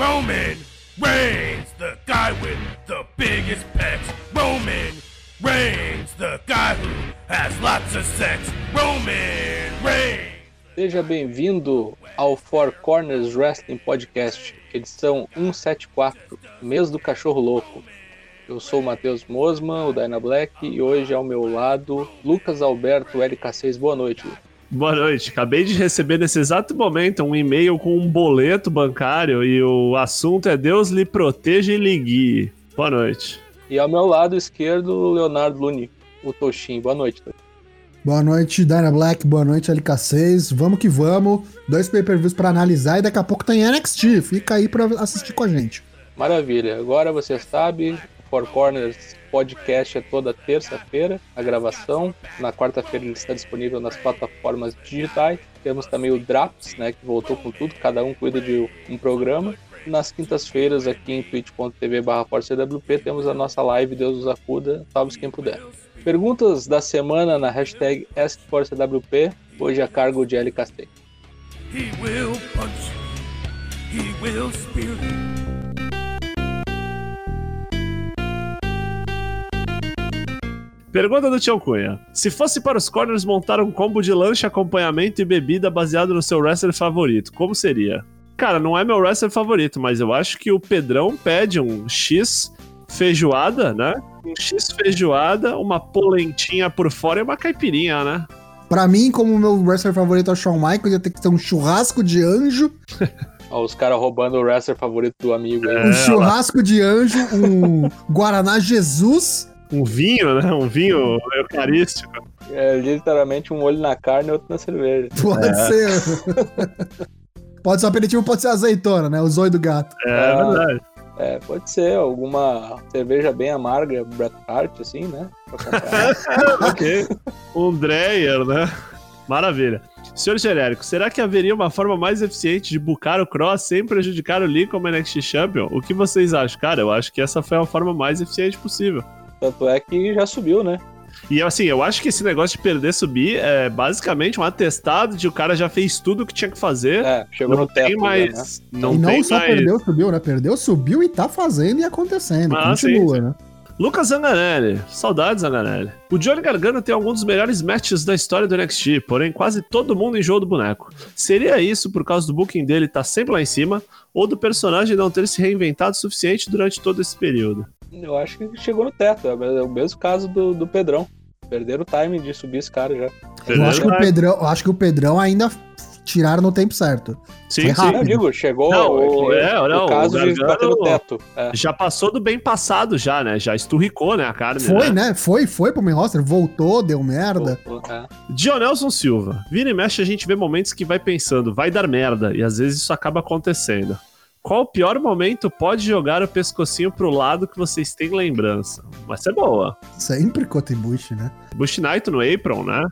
Roman Reigns, the guy with the biggest pecs. Roman Reigns, the guy who has lots of sex. Roman Reigns. Seja bem-vindo ao Four Corners Wrestling Podcast, edição 174, mês do cachorro louco. Eu sou o Matheus Mosman, o Dyna Black, e hoje ao meu lado, Lucas Alberto LK6. Boa noite, Lucas. Boa noite. Acabei de receber nesse exato momento um e-mail com um boleto bancário e o assunto é Deus lhe proteja e lhe guie. Boa noite. E ao meu lado esquerdo, o Leonardo Luni, o Toshin. Boa noite, Toshin. Boa noite, Dyna Black. Boa noite, LK6. Vamos que vamos. Dois pay-per-views pra analisar e daqui a pouco tem NXT. Fica aí pra assistir com a gente. Maravilha. Agora você sabe, Four Corners podcast é toda terça-feira, a gravação. Na quarta-feira ele está disponível nas plataformas digitais. Temos também o Draps, né, que voltou com tudo, cada um cuida de um programa. Nas quintas-feiras, aqui em twitch.tv CWP, temos a nossa live Deus nos acuda, salve quem puder. Perguntas da semana na hashtag AskForceWP, hoje a cargo de LKC. He will punch. He will spear you. Pergunta do Tião Cunha. Se fosse para os corners montar um combo de lanche, acompanhamento e bebida baseado no seu wrestler favorito, como seria? Cara, não é meu wrestler favorito, mas eu acho que o Pedrão pede um X feijoada, né? Um X feijoada, uma polentinha por fora e uma caipirinha, né? Pra mim, como o meu wrestler favorito é o Shawn Michaels, ia ter que ter um churrasco de anjo, Ó, os caras roubando o wrestler favorito do amigo. aí. É, um churrasco de anjo, um Guaraná Jesus. Um vinho, né? Um vinho eucarístico. É literalmente um olho na carne e outro na cerveja. Pode É. ser. pode ser um aperitivo, pode ser azeitona, né? O zóio do gato. É, Ah. verdade. É, pode ser alguma cerveja bem amarga, Bret Hart, assim, né? Ok. Um Dreyer, né? Maravilha. Senhor Genérico, será que haveria uma forma mais eficiente de bucar o Cross sem prejudicar o Lee como NXT Champion? O que vocês acham? Cara, eu acho que essa foi a forma mais eficiente possível. Tanto é que já subiu, né? E assim, eu acho que esse negócio de perder subir é basicamente um atestado de o cara já fez tudo o que tinha que fazer. É, chegou não no teto. tem já, mais. né? Não e não tem só mais. perdeu, subiu, né? Perdeu, subiu e tá fazendo e acontecendo. Ah, Continua, sim, sim. né? Lucas Zanganelli, saudades Zanganelli. O Johnny Gargano tem alguns dos melhores matches da história do NXT, porém quase todo mundo enjoou do boneco. Seria isso por causa do booking dele estar sempre lá em cima, ou do personagem não ter se reinventado o suficiente durante todo esse período? Eu acho que chegou no teto. É o mesmo caso do, do Pedrão. Perderam o timing de subir esse cara já. Eu acho, que o Pedrão, eu acho que o Pedrão ainda tiraram no tempo certo. Sim, foi sim. rápido. Eu digo, chegou Não, o, é, não, o caso o de bater no teto. É. Já passou do bem passado já, né? Já esturricou, né, a carne. Foi, né? Foi, foi pro main roster, voltou, deu merda. É. Dionelson Silva. Vira e mexe a gente vê momentos que vai pensando, vai dar merda, e às vezes isso acaba acontecendo. Qual o pior momento pode jogar o pescocinho pro lado que vocês têm lembrança? Mas é boa. Sempre Cotibush, né? Bushnite no apron, né?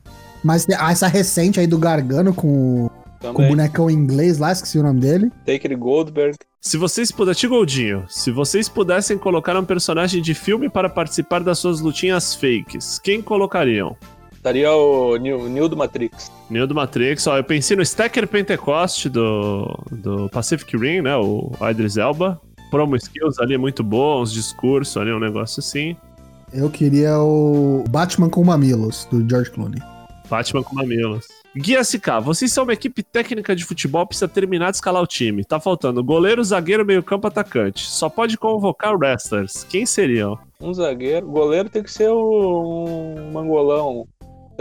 Mas tem- essa recente aí do Gargano com, o- com o bonecão em inglês lá, esqueci o nome dele. Taker Goldberg. Se vocês pudessem, Goldinho, se vocês pudessem colocar um personagem de filme para participar das suas lutinhas fakes, quem colocariam? Estaria o Neil, Neil do Matrix. Neo do Matrix, ó, eu pensei no Stacker Pentecost do, do Pacific Rim, né, o Idris Elba. Promo skills ali muito bons, discurso ali, um negócio assim. Eu queria o Batman com mamilos, do George Clooney. Batman com mamilos. Guia SK, vocês são uma equipe técnica de futebol, precisa terminar de escalar o time. Tá faltando goleiro, zagueiro, meio campo, atacante. Só pode convocar wrestlers. Quem seriam? Um zagueiro. Goleiro tem que ser o, um mangolão.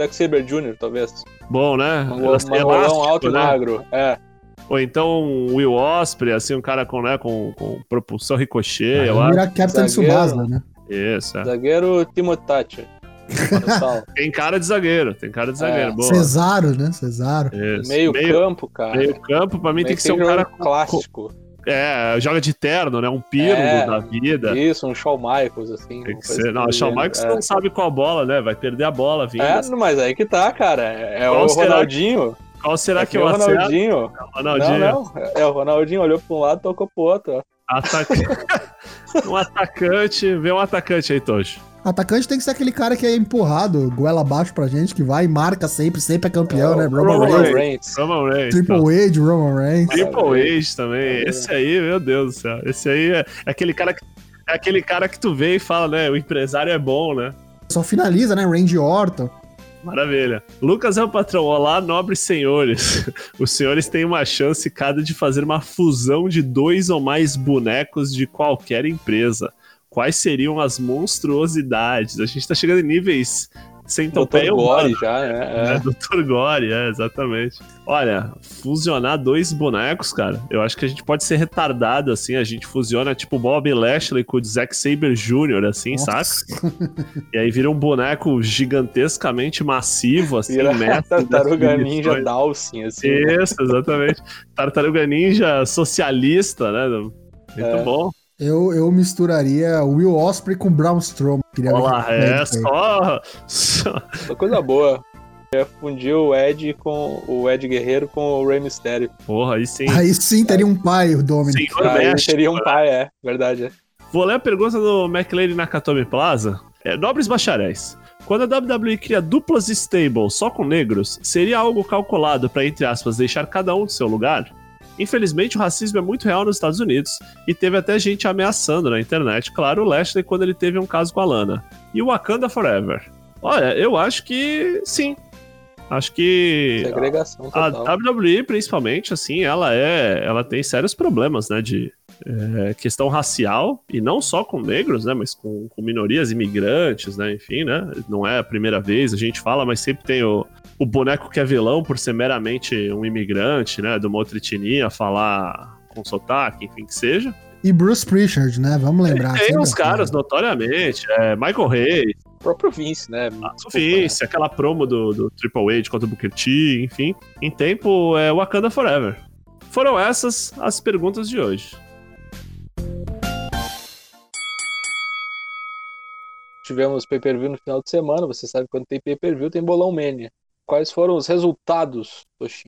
Zack Saber Jr., talvez. Bom, né? Elas- mangolão elástico, alto e né? magro. É. Ou então um Will Osprey, assim, um cara com, né, com, com propulsão ricochê, eu acho. Captain Zagueiro. Tsubasa, né? Isso, é. Zagueiro. Total. Tem cara de zagueiro, tem cara de zagueiro, É. boa. Cesaro, né? Cesaro. Isso. Meio, meio, campo, cara. meio campo, pra mim tem que ser um cara clássico. É, joga de terno, né? Um pirlo É, da vida. Isso, um Shawn Michaels, assim. Tem que ser. Não, o Shawn Michaels é. não sabe qual bola, né? Vai perder a bola vindo. É, mas aí que tá, cara. É é Qual o será Ronaldinho. Qual será é que o eu acerto? Ronaldinho. Ronaldinho. Não, não. É o Ronaldinho olhou pra um lado e tocou pro outro. ó. Ataca... um atacante. Vê um atacante aí, Tocho. Atacante tem que ser aquele cara que é empurrado, goela abaixo pra gente, que vai e marca sempre, sempre é campeão, né? Roman Roman Reigns. Reigns. Roman Reigns. Triple cara. H, Roman Reigns. Triple H também. Esse aí, meu Deus do céu. Esse aí é, é aquele cara que. É aquele cara que tu vê e fala, né? O empresário é bom, né? Só finaliza, né? Randy Orton. Maravilha. Lucas é o patrão. Olá, nobres senhores. Os senhores têm uma chance cada de fazer uma fusão de dois ou mais bonecos de qualquer empresa. Quais seriam as monstruosidades? A gente tá chegando em níveis sem Dr. topeia Gore humana. já, né? É, É. Dr. Gore, é, exatamente. Olha, fusionar dois bonecos, cara, eu acho que a gente pode ser retardado, assim, a gente fusiona, tipo, o Bob Lashley com o Zack Saber Jr., assim, saca? Nossa. E aí vira um boneco gigantescamente massivo, assim, Vira a mestre das Tartaruga Ninja. Dawson, assim. Isso, exatamente. Tartaruga Ninja socialista, né? Muito É. bom. Eu, eu misturaria Will Osprey com Braun Strowman. Queria Olha lá, é só... só... Uma coisa boa. É fundir o Ed com o Ed Guerreiro com o Rey Mysterio. Porra, aí sim. Aí sim teria um pai, o Dominic. Senhor Aí México, teria um né? pai, é. Verdade. é. Vou ler a pergunta do McLean Nakatomi Plaza. É, nobres bacharéis. Quando a WWE cria duplas stables só com negros, seria algo calculado para, entre aspas, deixar cada um do seu lugar? Infelizmente, o racismo é muito real nos Estados Unidos e teve até gente ameaçando na internet, claro, o Lashley quando ele teve um caso com a Lana. E o Wakanda Forever. Olha, eu acho que sim. Acho que Segregação a total. WWE, principalmente, assim, ela é. Ela tem sérios problemas, né? De é, questão racial, e não só com negros, né? Mas com, com minorias imigrantes, né? Enfim, né? Não é a primeira vez, a gente fala, mas sempre tem o, o boneco que é vilão por ser meramente um imigrante, né? De uma outra etnia, falar com sotaque, enfim, que seja. E Bruce Pritchard, né? Vamos lembrar. tem sempre uns assim. caras, notoriamente, é, Michael Hayes, O próprio Vince, né? o Vince, aquela promo do, do Triple H contra o Booker T, enfim. Em tempo, é Wakanda Forever. Foram essas as perguntas de hoje. Tivemos pay-per-view no final de semana. Você sabe quando tem pay-per-view, tem bolão mania. Quais foram os resultados, Toshi?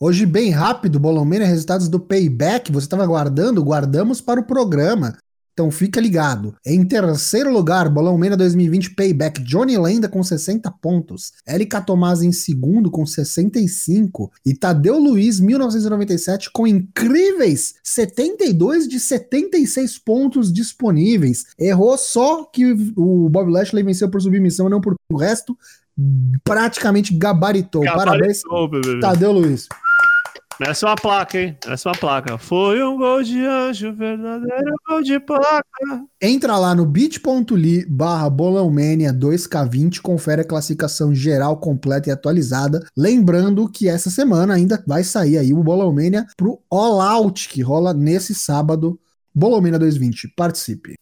Hoje, bem rápido, Bolão Mania, resultados do Payback. Você estava guardando? Guardamos para o programa. Então fica ligado. Em terceiro lugar, Bolão Mania 2020 Payback, Johnny Lenda com 60 pontos. Erika Tomás em segundo com 65. E Tadeu Luiz, 1997, com incríveis 72 de 76 pontos disponíveis. Errou só que o Bob Lashley venceu por submissão, não por o resto. Praticamente gabaritou. Parabéns, Gabaritou, bebê. Tadeu Luiz. Merece uma placa, hein? Merece uma placa. Foi um gol de anjo, verdadeiro gol de placa. Entra lá no bit.ly barra bolãomania 2K20, confere a classificação geral completa e atualizada. Lembrando que essa semana ainda vai sair aí o Bolãomania pro All Out, que rola nesse sábado. Bolãomania 220, participe.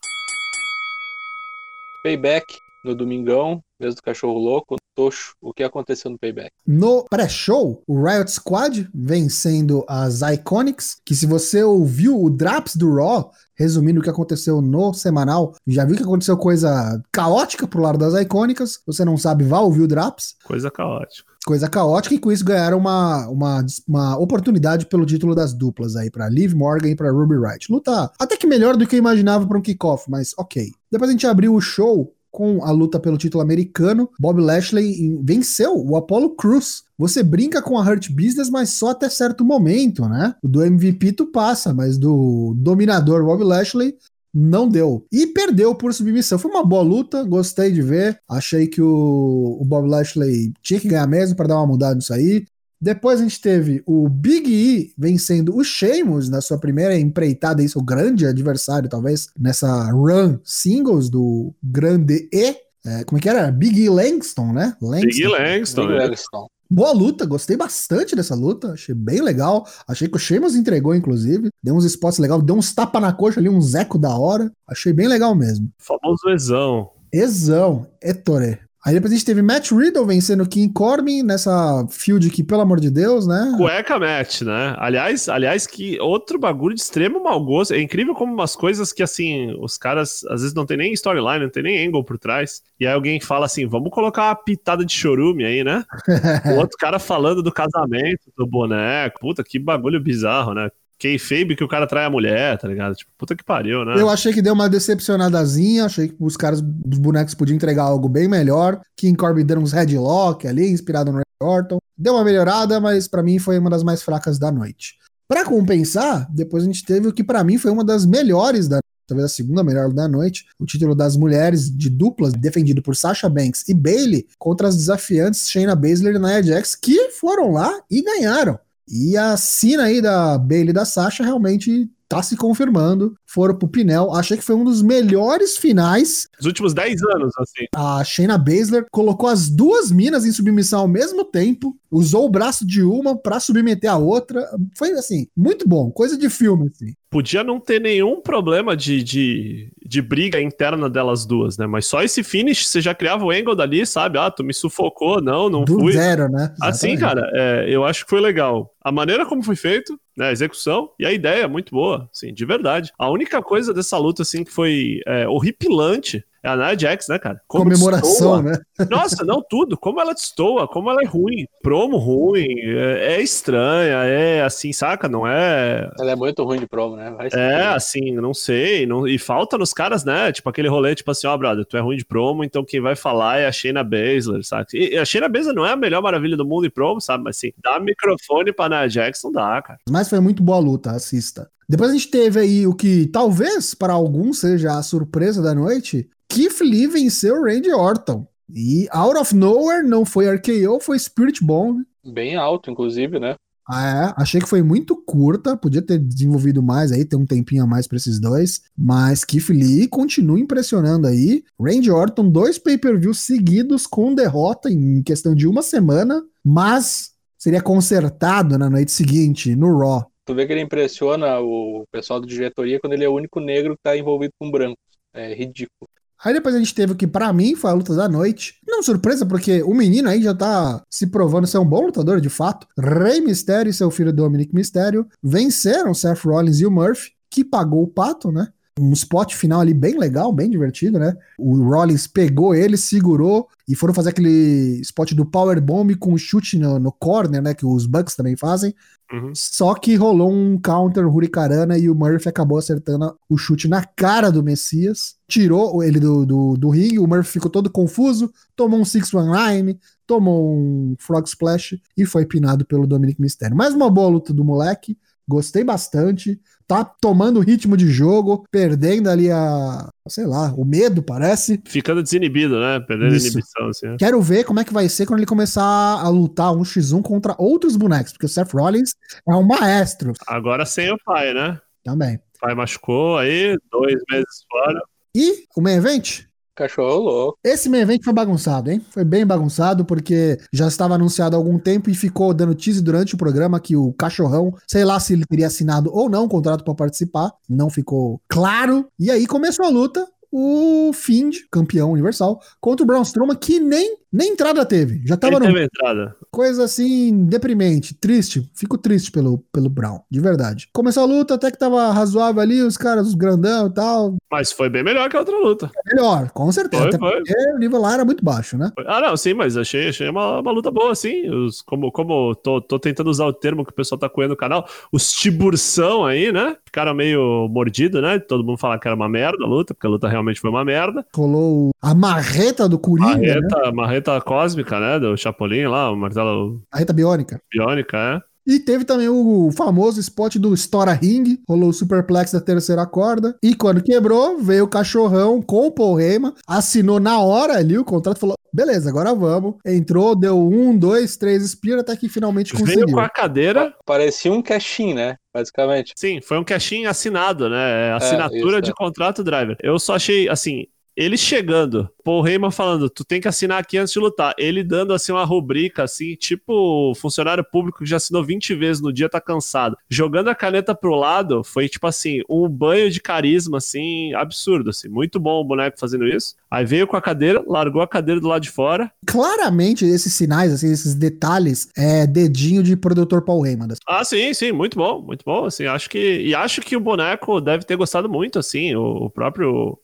Payback no domingão, mês do cachorro louco. Tocho, o que aconteceu no Payback? No pré-show, o Riot Squad vencendo as Iconics, que se você ouviu o Draps do Raw, resumindo o que aconteceu no semanal, já viu que aconteceu coisa caótica pro lado das Icônicas, você não sabe, vá ouvir o Draps. Coisa caótica. coisa caótica e com isso ganharam uma, uma, uma oportunidade pelo título das duplas aí pra Liv Morgan e pra Ruby Wright. Luta até que melhor do que eu imaginava pra um kickoff, mas ok. Depois a gente abriu o show com a luta pelo título americano. Bob Lashley venceu o Apollo Cruz. Você brinca com a Hurt Business, mas só até certo momento, né? Do MVP tu passa, mas do dominador Bob Lashley não deu. E perdeu por submissão. Foi uma boa luta, gostei de ver. Achei que o, o Bob Lashley tinha que ganhar mesmo para dar uma mudada nisso aí. Depois a gente teve o Big E vencendo o Sheamus na sua primeira empreitada, isso, o grande adversário, talvez, nessa run singles do Grande E. É, como é que era? Big E Langston, né? Langston. Big Langston, Big né? Langston. Boa luta, gostei bastante dessa luta, achei bem legal. Achei que o Sheamus entregou, inclusive. Deu uns spots legais, deu uns tapa na coxa ali, uns eco da hora. Achei bem legal mesmo. Famoso exão. Exão, Ettore. Aí depois a gente teve Matt Riddle vencendo King Corbin nessa field que, pelo amor de Deus, né? Cueca match, né? Aliás, aliás, que outro bagulho de extremo mau gosto. É incrível como umas coisas que, assim, os caras às vezes não tem nem storyline, não tem nem angle por trás. E aí alguém fala assim: vamos colocar uma pitada de chorume aí, né? o outro cara falando do casamento do boneco. Puta, que bagulho bizarro, né? Kayfabe que o cara trai a mulher, tá ligado? Tipo, puta que pariu, né? Eu achei que deu uma decepcionadazinha, achei que os caras dos bonecos podiam entregar algo bem melhor. King Corbin dando uns headlock ali, inspirado no Ray Orton. Deu uma melhorada, mas pra mim foi uma das mais fracas da noite. Pra compensar, depois a gente teve o que pra mim foi uma das melhores da talvez a segunda melhor da noite, o título das mulheres de duplas, defendido por Sasha Banks e Bailey, contra as desafiantes Shayna Baszler e Nia Jax, que foram lá e ganharam. E a cena aí da Bailey e da Sasha realmente tá se confirmando. Foram pro Pinel. Achei que foi um dos melhores finais. Os últimos 10 anos, assim. A Shayna Baszler colocou as duas minas em submissão ao mesmo tempo, usou o braço de uma para submeter a outra. Foi assim, muito bom, coisa de filme assim. Podia não ter nenhum problema de, de, de briga interna delas duas, né? Mas só esse finish, você já criava o angle dali, sabe? Ah, tu me sufocou, não, não Do fui. zero, né? Assim, Exatamente. cara, é, eu acho que foi legal. A maneira como foi feito, né, a execução e a ideia muito boa, assim, de verdade. A única coisa dessa luta, assim, que foi é, horripilante é a Nia Jax, né, cara? Como Comemoração, destoa. né? Nossa, não, tudo. Como ela destoa, como ela é ruim. Promo ruim, é, é estranha, é assim, saca? Não é... Ela é muito ruim de promo, né? É, assim, não sei. Não... E falta nos caras, né? Tipo aquele rolê, tipo assim, ó, brother, tu é ruim de promo, então quem vai falar é a Shayna Baszler, sabe? E a Shayna Baszler não é a melhor maravilha do mundo em promo, sabe? Mas assim, dá microfone pra Nia Jax, não dá, cara. Mas foi muito boa a luta, assista. Depois a gente teve aí o que talvez para alguns seja a surpresa da noite. Keith Lee venceu o Randy Orton. E out of nowhere não foi RKO, foi Spirit Bomb. Bem alto, inclusive, né? Ah, é, achei que foi muito curta, podia ter desenvolvido mais aí, ter um tempinho a mais pra esses dois, mas Keith Lee continua impressionando aí. Randy Orton, dois pay-per-views seguidos com derrota em questão de uma semana, mas seria consertado na noite seguinte, no Raw. Tu vê que ele impressiona o pessoal da diretoria quando ele é o único negro que tá envolvido com branco. É ridículo. Aí depois a gente teve o que pra mim foi a luta da noite. Não surpresa, porque o menino aí já tá se provando ser um bom lutador de fato. Rey Mysterio e seu filho Dominic Mysterio venceram Seth Rollins e o Murphy, que pagou o pato, né? Um spot final ali bem legal, bem divertido, né? O Rollins pegou ele, segurou e foram fazer aquele spot do Powerbomb com o chute no, no corner, né? Que os Bucks também fazem. Uhum. Só que rolou um counter hurricarana e o Murphy acabou acertando o chute na cara do Messias. Tirou ele do, do, do ringue, o Murphy ficou todo confuso, tomou um 619, tomou um Frog Splash e foi pinado pelo Dominic Mysterio. Mais uma boa luta do moleque, gostei bastante. Tá tomando ritmo de jogo, perdendo ali a, sei lá, o medo, parece. Ficando desinibido, né? Perdendo Isso. a inibição, assim. né? Quero ver como é que vai ser quando ele começar a lutar um x1 contra outros bonecos, porque o Seth Rollins é um maestro Agora sem o pai, né? também. O pai machucou aí, dois meses fora. E o main event? Cachorro louco. Esse main event foi bagunçado, hein? Foi bem bagunçado, porque já estava anunciado há algum tempo e ficou dando tease durante o programa que o cachorrão, sei lá se ele teria assinado ou não o contrato para participar, não ficou claro. E aí começou a luta. O Find, campeão universal, contra o Braun Strowman, que nem, nem entrada teve. Já tava no teve entrada. coisa assim, deprimente, triste. Fico triste pelo, pelo Brown, de verdade. Começou a luta, até que tava razoável ali, os caras, os grandão e tal. Mas foi bem melhor que a outra luta. Melhor, com certeza. Foi, foi. porque o nível lá era muito baixo, né? Ah, não, sim, mas achei, achei uma, uma luta boa, sim. Os, como como tô, tô tentando usar o termo que o pessoal tá coendo no canal, os tiburção aí, né? Ficaram meio mordido, né? Todo mundo fala que era uma merda a luta, porque a luta realmente foi uma merda. Rolou a marreta do Coringa, né? Marreta, marreta cósmica, né? Do Chapolin lá, o martelo Marreta biônica. biônica, é. E teve também o famoso spot do Stora Ring, rolou o Superplex da terceira corda. E quando quebrou, veio o cachorrão com o Paul Heyman, assinou na hora ali o contrato, falou: beleza, agora vamos. Entrou, deu um, dois, três spear, até que finalmente conseguiu. Veio com a cadeira. Parecia um cash né? Basicamente. Sim, foi um cashinho assinado, né? Assinatura isso, de é. contrato driver. Eu só achei, assim, ele chegando, Paul Heyman falando, tu tem que assinar aqui antes de lutar. Ele dando, assim, uma rubrica, assim, tipo funcionário público que já assinou 20 vezes no dia, tá cansado. Jogando a caneta pro lado, foi, tipo assim, um banho de carisma, assim, absurdo, assim. Muito bom o boneco fazendo isso. Aí veio com a cadeira, largou a cadeira do lado de fora. Claramente, esses sinais, assim, esses detalhes, é dedinho de produtor Paul Heyman. assim. Ah, sim, sim, muito bom, muito bom, assim, acho que, e acho que o boneco deve ter gostado muito, assim, o, o próprio,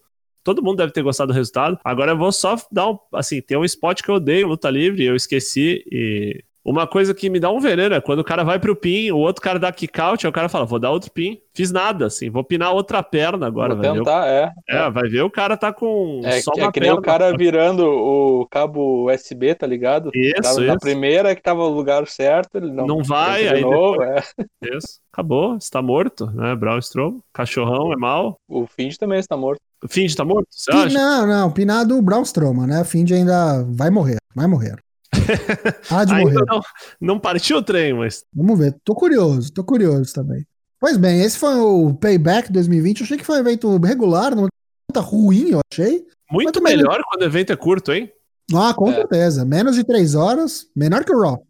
todo mundo deve ter gostado do resultado, agora eu vou só dar um, assim, tem um spot que eu odeio, luta livre, eu esqueci, e Uma coisa que me dá um veneno é quando o cara vai pro pin, o outro cara dá kick out, aí o cara fala, vou dar outro pin. Fiz nada, assim, vou pinar outra perna agora. Vou vai ver o- tentar, é. É, vai ver o cara tá com É, só que, uma é que nem o perna. cara virando o cabo USB, tá ligado? Isso, Tava na isso. primeira que tava no lugar certo, ele não, Não vai, aí novo, é. Isso. Acabou, está morto, né? Brown Strowman. Cachorrão é mal. O Find também está morto. O Find tá morto? Você acha? Não, não, pinado o Braun Strowman, né? Find ainda vai morrer, vai morrer. Há de morrer. não, não partiu o trem, mas Vamos ver. Tô curioso, tô curioso também. Pois bem, esse foi o Payback 2020. Eu achei que foi um evento regular, não tá ruim, eu achei. muito melhor quando o evento é curto, hein? Ah, com É. certeza. Menos de três horas, menor que o Raw.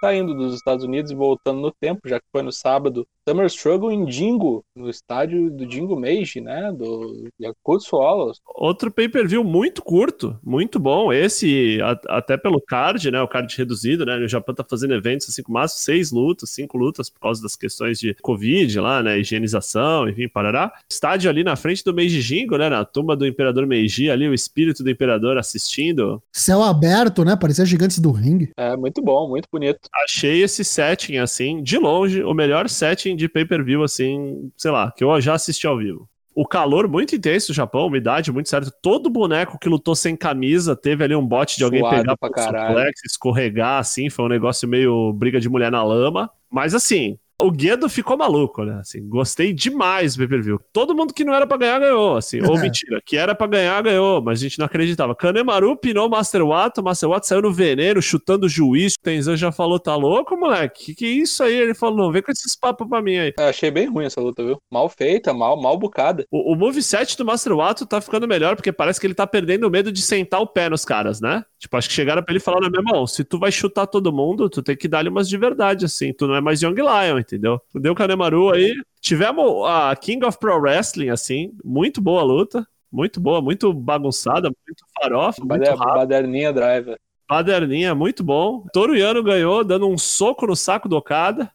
Saindo dos Estados Unidos e voltando no tempo, já que foi no sábado, Summer Struggle em Dingo, no estádio do Dingo Meiji, né? Do Yakutsu Swallows. Outro pay-per-view muito curto, muito bom. Esse, a- até pelo card, né? O card reduzido, né? O Japão tá fazendo eventos assim com máximo seis lutas, cinco lutas por causa das questões de Covid lá, né? Higienização, enfim, parará. Estádio ali na frente do Meiji Jingo, né? Na tumba do Imperador Meiji, ali o espírito do Imperador assistindo. Céu aberto, né? Parecia gigantes do ringue. É muito bom, muito bonito. Achei esse setting, assim, de longe, o melhor setting de pay-per-view, assim, sei lá, que eu já assisti ao vivo. O calor muito intenso do Japão, umidade muito certa. Todo boneco que lutou sem camisa teve ali um bote de alguém Suado pegar pra caralho. suplex, escorregar, assim. Foi um negócio meio briga de mulher na lama. Mas assim, o Guedo ficou maluco, né? Assim, gostei demais do pay-per-view. Todo mundo que não era pra ganhar ganhou, assim. Ou mentira, que era pra ganhar ganhou, mas a gente não acreditava. Kanemaru pinou o Master Watt, o Master Watt saiu no veneno, chutando o juiz. O Tenzan já falou, tá louco, moleque? Que que é isso aí? Ele falou, não, vem com esses papos pra mim aí. Eu achei bem ruim essa luta, viu? Mal feita, mal, mal bucada. O, o moveset do Master Watt tá ficando melhor, porque parece que ele tá perdendo o medo de sentar o pé nos caras, né? Tipo, acho que chegaram pra ele e falaram, meu irmão, se tu vai chutar todo mundo, tu tem que dar-lhe umas de verdade, assim. Tu não é mais Young Lion, entendeu? Deu o Kanemaru aí. Tivemos a King of Pro Wrestling, assim. Muito boa a luta. Muito boa, muito bagunçada, muito farofa, muito Bader- rápido. Baderninha Driver. Baderninha, muito bom. Toru Yano ganhou, dando um soco no saco do Okada.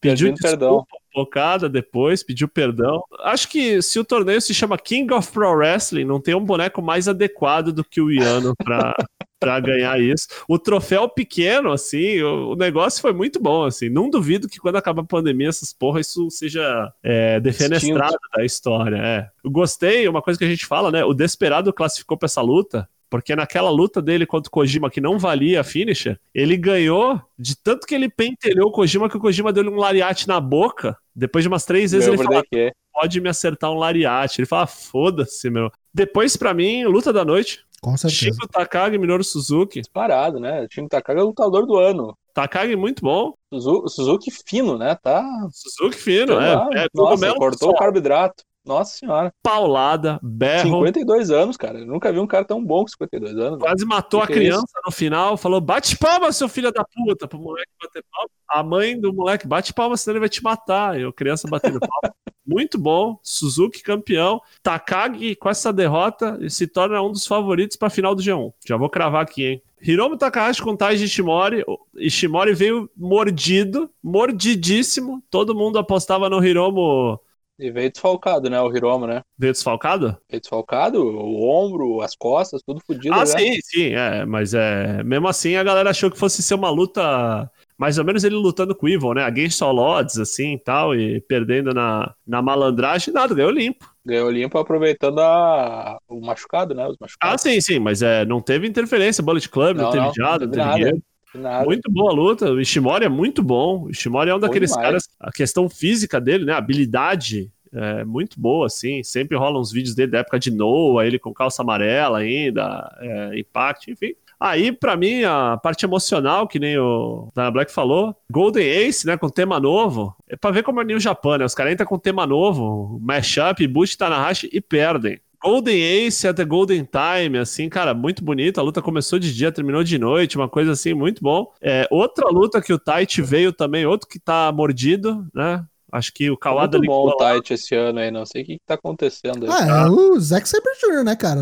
Pediu perdão. desculpa pro Okada depois, pediu perdão. Acho que se o torneio se chama King of Pro Wrestling, não tem um boneco mais adequado do que o Yano pra, pra ganhar isso. O troféu pequeno, assim, o, o negócio foi muito bom, assim. Não duvido que quando acabar a pandemia, essas porra, isso seja é, defenestrado da história. É. Eu gostei, uma coisa que a gente fala, né? O Desperado classificou pra essa luta. Porque naquela luta dele contra o Kojima, que não valia a finisher, ele ganhou de tanto que ele pentelhou o Kojima que o Kojima deu um lariate na boca. Depois de umas três vezes Meu ele falou: DQ. pode me acertar um lariate. Ele fala: foda-se, meu. Depois, pra mim, luta da noite. Com certeza. Chico Takagi Minoru Suzuki. Parado, né? O time Takagi é o lutador do ano. Takagi muito bom. Suzu- Suzuki fino, né? Tá. Suzuki fino, sei é. é Nossa, cortou só. o carboidrato. Nossa senhora. Paulada, berro. 52 anos, cara. Eu nunca vi um cara tão bom com 52 anos. Quase matou Que a que é criança no final, falou: bate palma, seu filho da puta, pro moleque bater palma. A mãe do moleque, bate palma, senão ele vai te matar. E a criança batendo palma. Muito bom, Suzuki campeão. Takagi, com essa derrota, se torna um dos favoritos pra final do G1. Já vou cravar aqui, hein? Hiromu Takahashi com Taiji Ishimori. Ishimori veio mordido, mordidíssimo. Todo mundo apostava no Hiromu. E veio desfalcado, né? O Hiromo, né? Veio desfalcado? Veio desfalcado, o ombro, as costas, tudo fodido. Ah, né? sim, sim, é, mas é, mesmo assim a galera achou que fosse ser uma luta, mais ou menos ele lutando com o Evil, né, against all odds, assim, e tal, e perdendo na, na malandragem, nada, ganhou limpo. Ganhou limpo aproveitando a... o machucado, né? Os Ah, machucados. sim, sim, mas é, não teve interferência, Bullet Club, não, Não, teve não, jada, não teve nada. Nada. Muito boa luta, o Ishimori é muito bom, o Ishimori é um daqueles demais. caras, a questão física dele, né, a habilidade é muito boa, assim, sempre rolam uns vídeos dele da época de Noah, ele com calça amarela ainda, é, Impact, enfim. Aí, pra mim, a parte emocional, que nem o Dana Black falou, Golden Ace, né, com tema novo, é pra ver como é New Japan, né, os caras entram com tema novo, mashup, Bush Tanahashi e perdem. Golden Ace até Golden Time, assim, cara, muito bonito. A luta começou de dia, terminou de noite, uma coisa assim, muito bom. É, outra luta que o Tite veio também, outro que tá mordido, né? Acho que o Kawada muito bom o. Tite esse ano aí, não sei o que, que tá acontecendo aí. Ah, é o Zack Sabre Jr., né, cara?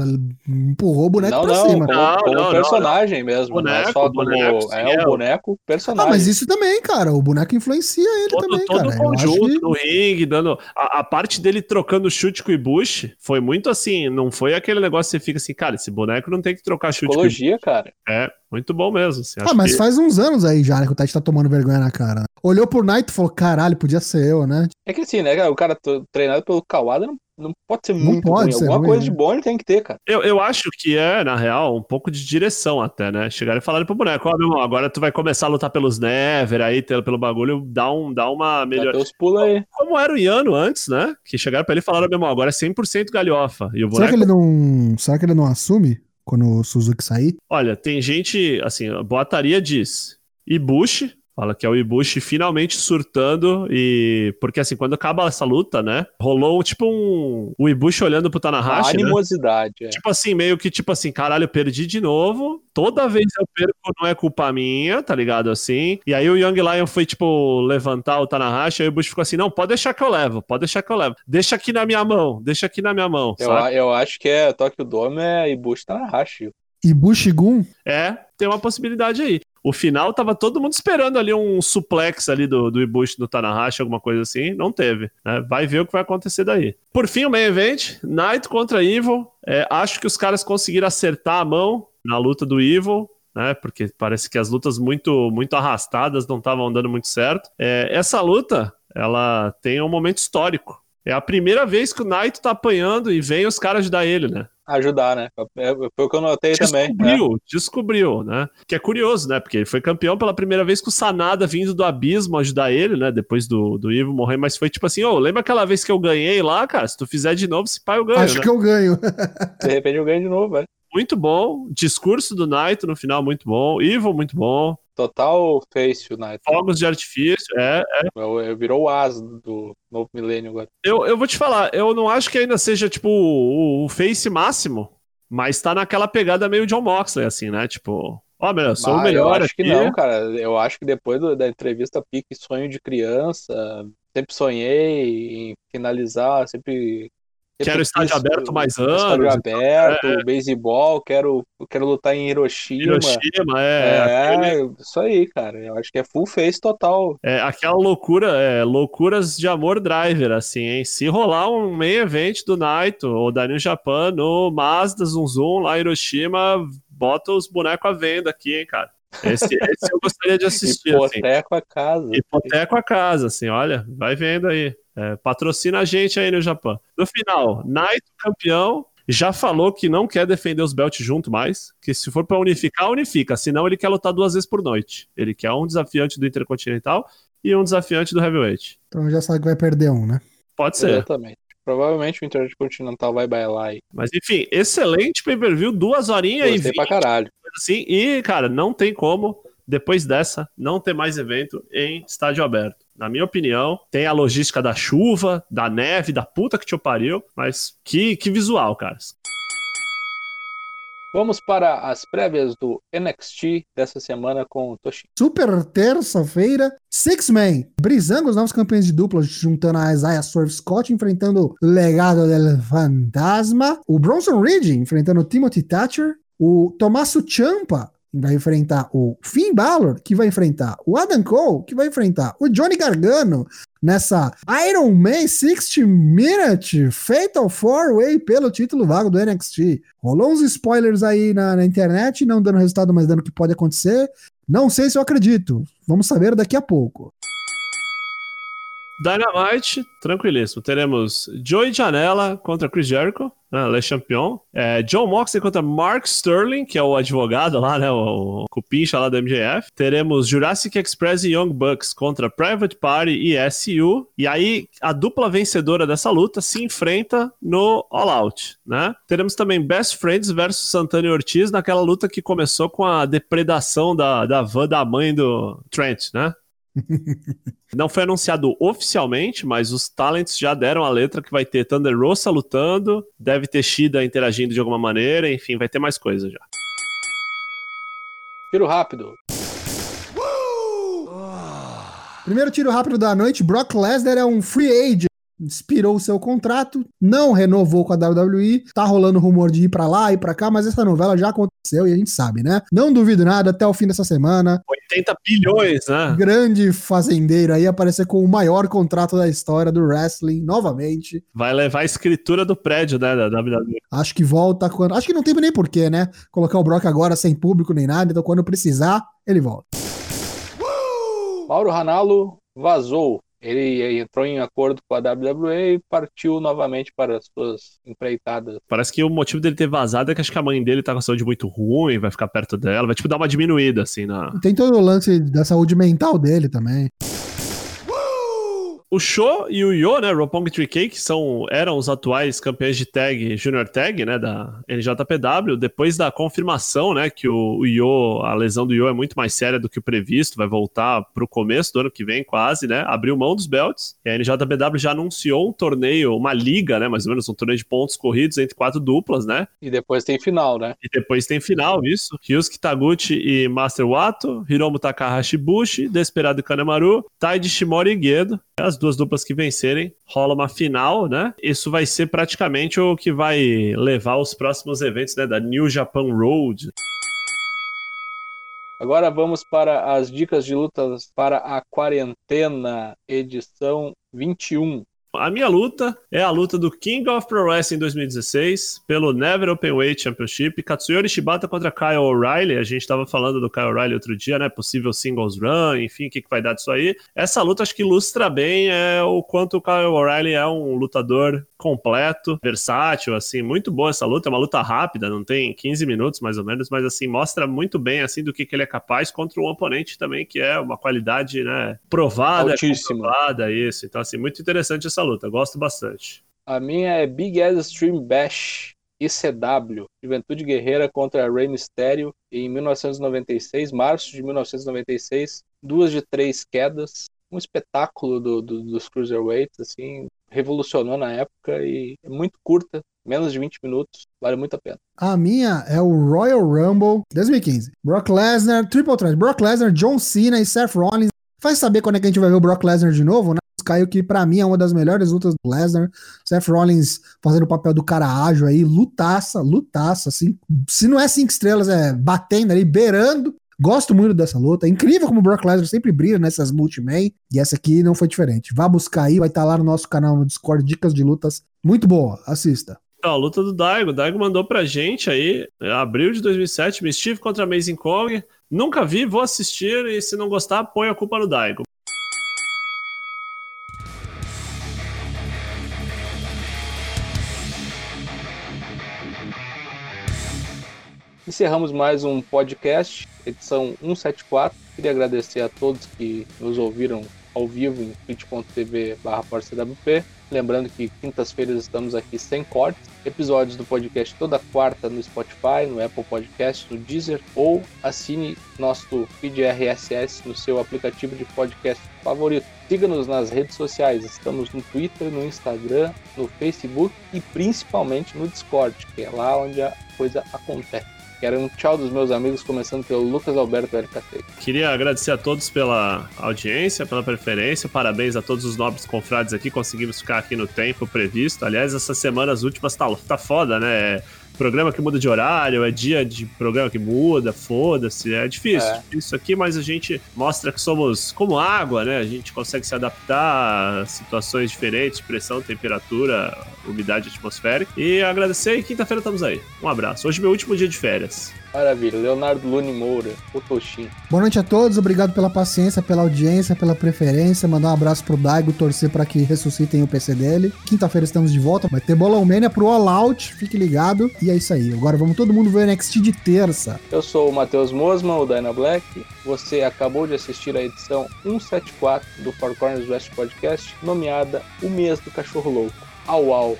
Empurrou o boneco não, pra não, cima. como, Não, como não, não, personagem mesmo. não Boneco, é só como. boneco, sim, é é. o boneco Ah, personagem. mas isso também, cara. O boneco influencia ele Todo, também, todo cara. Eu acho conjunto que... no ringue, dando. A, a parte dele trocando chute com o Ibushi foi muito assim. Não foi aquele negócio que você fica assim, cara, esse boneco não tem que trocar chute com o Ibushi. Psicologia, cara. É, muito bom mesmo. Assim, Ah, acho mas que- faz uns anos aí já, né, que o Tite tá tomando vergonha na cara. Olhou pro Knight e falou, caralho, podia ser eu, né? É que assim, né, cara, o cara treinado pelo Kawada não, não pode ser Não muito pode ruim. ser Alguma ruim, coisa né? de bom ele tem que ter, cara. Eu, eu acho que é, na real, um pouco de direção até, né? Chegaram e falaram pro boneco, ó, meu irmão, agora tu vai começar a lutar pelos Never aí, pelo bagulho, dá, um, dá uma melhor. os pulos aí. Como era o Yano antes, né? Que chegaram pra ele e falaram, meu irmão, agora é 100% galhofa. E o Será boneco que ele não. Será que ele não assume quando o Suzuki sair? Olha, tem gente, assim, a boataria diz Ibushi, fala que é o Ibushi finalmente surtando e... Porque, assim, quando acaba essa luta, né, rolou tipo um... O Ibushi olhando pro Tanahashi, né? animosidade. É. Tipo assim, meio que tipo assim, caralho, eu perdi de novo. Toda vez eu perco não é culpa minha, tá ligado? Assim. E aí o Young Lion foi, tipo, levantar o Tanahashi, aí o Bush ficou assim: não, pode deixar que eu levo, pode deixar que eu levo. Deixa aqui na minha mão, deixa aqui na minha mão. Eu, sabe? eu acho que é Tokyo Dome é Ibushi Tanahashi. E Bushigun? É, tem uma possibilidade aí. O final tava todo mundo esperando ali um suplex ali do, do Ibushi no Tanahashi, alguma coisa assim. Não teve. né? Vai ver o que vai acontecer daí. Por fim, o main event: Knight contra Evil. É, acho que os caras conseguiram acertar a mão na luta do Evil. Né, porque parece que as lutas muito muito arrastadas não estavam dando muito certo. É, essa luta, ela tem um momento histórico. É a primeira vez que o Knight tá apanhando e vem os caras ajudar ele, né? Ajudar, né? É, Foi o que eu notei também. né? Descobriu, descobriu, né? Que é curioso, né? Porque ele foi campeão pela primeira vez com o Sanada vindo do abismo ajudar ele, né? Depois do, do Ivo morrer, mas foi tipo assim, ô, lembra aquela vez que eu ganhei lá, cara? Se tu fizer de novo, esse pai eu ganho, Acho né? que eu ganho. De repente eu ganho de novo, velho. Muito bom. Discurso do Naito no final, muito bom. Ivo, muito bom. Total face United. Fogos de artifício, é. Eu, eu virou o as do novo milênio agora. Eu, eu vou te falar, eu não acho que ainda seja, tipo, o, o face máximo, mas tá naquela pegada meio John Moxley, assim, né? Tipo, ó, meu, eu sou o Ah, melhor Eu acho que aqui. não, cara. Eu acho que depois do- da entrevista Pique Sonho de Criança, sempre sonhei em finalizar, sempre. Quero estádio aberto mais Estádio anos. aberto, beisebol, quero, quero lutar em Hiroshima. Hiroshima, é. É, aquele- isso aí, cara. Eu acho que é full face total. É aquela loucura, é, loucuras de amor driver, assim, hein? Se rolar um main event do Naito ou da New Japan no Mazda Zum Zum lá em Hiroshima, bota os bonecos à venda aqui, hein, cara. Esse, esse eu gostaria de assistir, assim. Hipoteco a casa. Hipoteco a casa, assim, olha, vai vendo aí. É, patrocina a gente aí no Japão. No final, Naito campeão, já falou que não quer defender os belts junto mais, que se for pra unificar, unifica, senão ele quer lutar duas vezes por noite. Ele quer um desafiante do Intercontinental e um desafiante do Heavyweight. Então já sabe que vai perder um, né? Pode ser. Exatamente. Provavelmente o Intercontinental vai bailar aí. Mas enfim, excelente pay-per-view, duas horinhas e Gostei vinte, pra caralho. assim, e cara, não tem como, depois dessa, não ter mais evento em estádio aberto. Na minha opinião, tem a logística da chuva, da neve, da puta que te pariu, mas que, que visual, caras. Vamos para as prévias do NXT dessa semana com o Toshin. Super terça-feira, Six Man. Brisando os novos campeões de dupla, juntando a Isaiah Swerve Scott, enfrentando o Legado del Fantasma. O Bronson Reed, enfrentando o Timothy Thatcher. O Tommaso Ciampa, vai enfrentar o Finn Balor, que vai enfrentar o Adam Cole, que vai enfrentar o Johnny Gargano nessa Iron Man 60 Minute Fatal 4-Way pelo título vago do NXT. Rolou uns spoilers aí na, na internet, não dando resultado, mas dando o que pode acontecer. Não sei se eu acredito. Vamos saber daqui a pouco. Dynamite, tranquilíssimo. Teremos Joey Janela contra Chris Jericho, né, Le Champion. É, John Moxley contra Mark Sterling, que é o advogado lá, né? O, o cupincha lá do MJF. Teremos Jurassic Express e Young Bucks contra Private Party e SU. E aí, a dupla vencedora dessa luta se enfrenta no All Out, né? Teremos também Best Friends versus Santana e Ortiz naquela luta que começou com a depredação da, da van da mãe do Trent, né? Não foi anunciado oficialmente, mas os talents já deram a letra que vai ter Thunder Rosa lutando, deve ter Shida interagindo de alguma maneira, enfim, vai ter mais coisa já. Tiro rápido. Primeiro tiro rápido da noite, Brock Lesnar é um free agent. Expirou o seu contrato, não renovou com a WWE, tá rolando rumor de ir pra lá e pra cá, mas essa novela já aconteceu e a gente sabe, né? Não duvido nada, até o fim dessa semana, 80 bilhões, né? grande fazendeiro aí aparecer com o maior contrato da história do wrestling novamente. Vai levar a escritura do prédio, né, da WWE. Acho que volta quando. Acho que não tem nem porquê, né? Colocar o Brock agora sem público nem nada, então quando precisar, ele volta. Mauro Ranallo vazou. Ele entrou em acordo com a WWE e partiu novamente para as suas empreitadas. Parece que o motivo dele ter vazado é que acho que a mãe dele tá com a saúde muito ruim, vai ficar perto dela, vai tipo dar uma diminuída, assim, na. Tem todo o lance da saúde mental dele também. O Sho e o Yo, né, Roppongi 3K, que são, eram os atuais campeões de tag, Junior Tag, né, da NJPW, depois da confirmação, né, que o, o Yo, a lesão do Yo é muito mais séria do que o previsto, vai voltar pro começo do ano que vem, quase, né, abriu mão dos belts, e a NJPW já anunciou um torneio, uma liga, né, mais ou menos, um torneio de pontos corridos entre quatro duplas, né, E depois tem final, né? e depois tem final, isso. Ryusuke Taguchi e Master Wato, Hiromu Takahashi Bushi, Desperado Kanemaru, Taiji Shimori e Gedo. As duas duplas que vencerem, rola uma final, né? Isso vai ser praticamente o que vai levar os próximos eventos, né? Da New Japan Road. Agora vamos para as dicas de lutas para a quarentena, edição 21. A minha luta é a luta do King of Pro Wrestling 2016 pelo Never Openweight Championship. Katsuyoshi Shibata contra Kyle O'Reilly. A gente estava falando do Kyle O'Reilly outro dia, né? Possível singles run, enfim, o que, que vai dar disso aí. Essa luta acho que ilustra bem é, o quanto o Kyle O'Reilly é um lutador completo, versátil, assim, muito boa essa luta. É uma luta rápida, não tem 15 minutos mais ou menos, mas assim, mostra muito bem assim do que, que ele é capaz contra um oponente também que é uma qualidade, né, provada, Altíssima. comprovada, isso. Então, assim, muito interessante essa luta, gosto bastante. A minha é Big Ass Stream Bash ICW, Juventude Guerreira contra Rey Mysterio em 1996, março de 1996, duas de três quedas, um espetáculo do- do- dos cruiserweights, assim, revolucionou na época e é muito curta, menos de 20 minutos, vale muito a pena. A minha é o Royal Rumble 2015. Brock Lesnar, Triple Threat, Brock Lesnar, John Cena e Seth Rollins. Vai saber quando é que a gente vai ver o Brock Lesnar de novo, né? Caiu que pra mim é uma das melhores lutas do Lesnar. Seth Rollins fazendo o papel do cara ágil aí, lutaça, lutaça, assim. Se não é cinco estrelas, é batendo ali, beirando. Gosto muito dessa luta. É incrível como o Brock Lesnar sempre brilha nessas multi-man. E essa aqui não foi diferente. Vá buscar aí, vai estar lá no nosso canal no Discord, Dicas de Lutas. Muito boa, assista. A luta do Daigo. O Daigo mandou pra gente aí, em abril de 2007, Mischief contra Amazing Kong. Nunca vi, vou assistir e se não gostar, põe a culpa no Daigo. Encerramos mais um podcast, edição 174. Queria agradecer a todos que nos ouviram ao vivo em twitch.tv barra. Lembrando que quintas-feiras estamos aqui sem cortes. Episódios do podcast toda quarta no Spotify, no Apple Podcast, no Deezer ou assine nosso feed RSS no seu aplicativo de podcast favorito. Siga-nos nas redes sociais. Estamos no Twitter, no Instagram, no Facebook e principalmente no Discord, que é lá onde a coisa acontece. Quero um tchau dos meus amigos, começando pelo Lucas Alberto LKT. Queria agradecer a todos pela audiência, pela preferência. Parabéns a todos os nobres confrades aqui. Conseguimos ficar aqui no tempo previsto. Aliás, essas semanas últimas tá, tá foda, né? Programa que muda de horário, é dia de programa que muda, foda-se. É difícil, É. isso aqui, mas a gente mostra que somos como água, né? A gente consegue se adaptar a situações diferentes, pressão, temperatura, umidade atmosférica. E agradecer e quinta-feira estamos aí. Um abraço. Hoje é meu último dia de férias. Maravilha. Leonardo Lune Moura, o Toshin. Boa noite a todos, obrigado pela paciência, pela audiência, pela preferência. Mandar um abraço pro Daigo, torcer para que ressuscitem o PC dele. Quinta-feira estamos de volta, vai ter Bolão Mania pro All Out, fique ligado. E é isso aí, agora vamos todo mundo ver o NXT de terça. Eu sou o Matheus Mosman, o Dyna Black. Você acabou de assistir a edição 174 do Four Corners West Podcast, nomeada O Mês do Cachorro Louco. Au, au.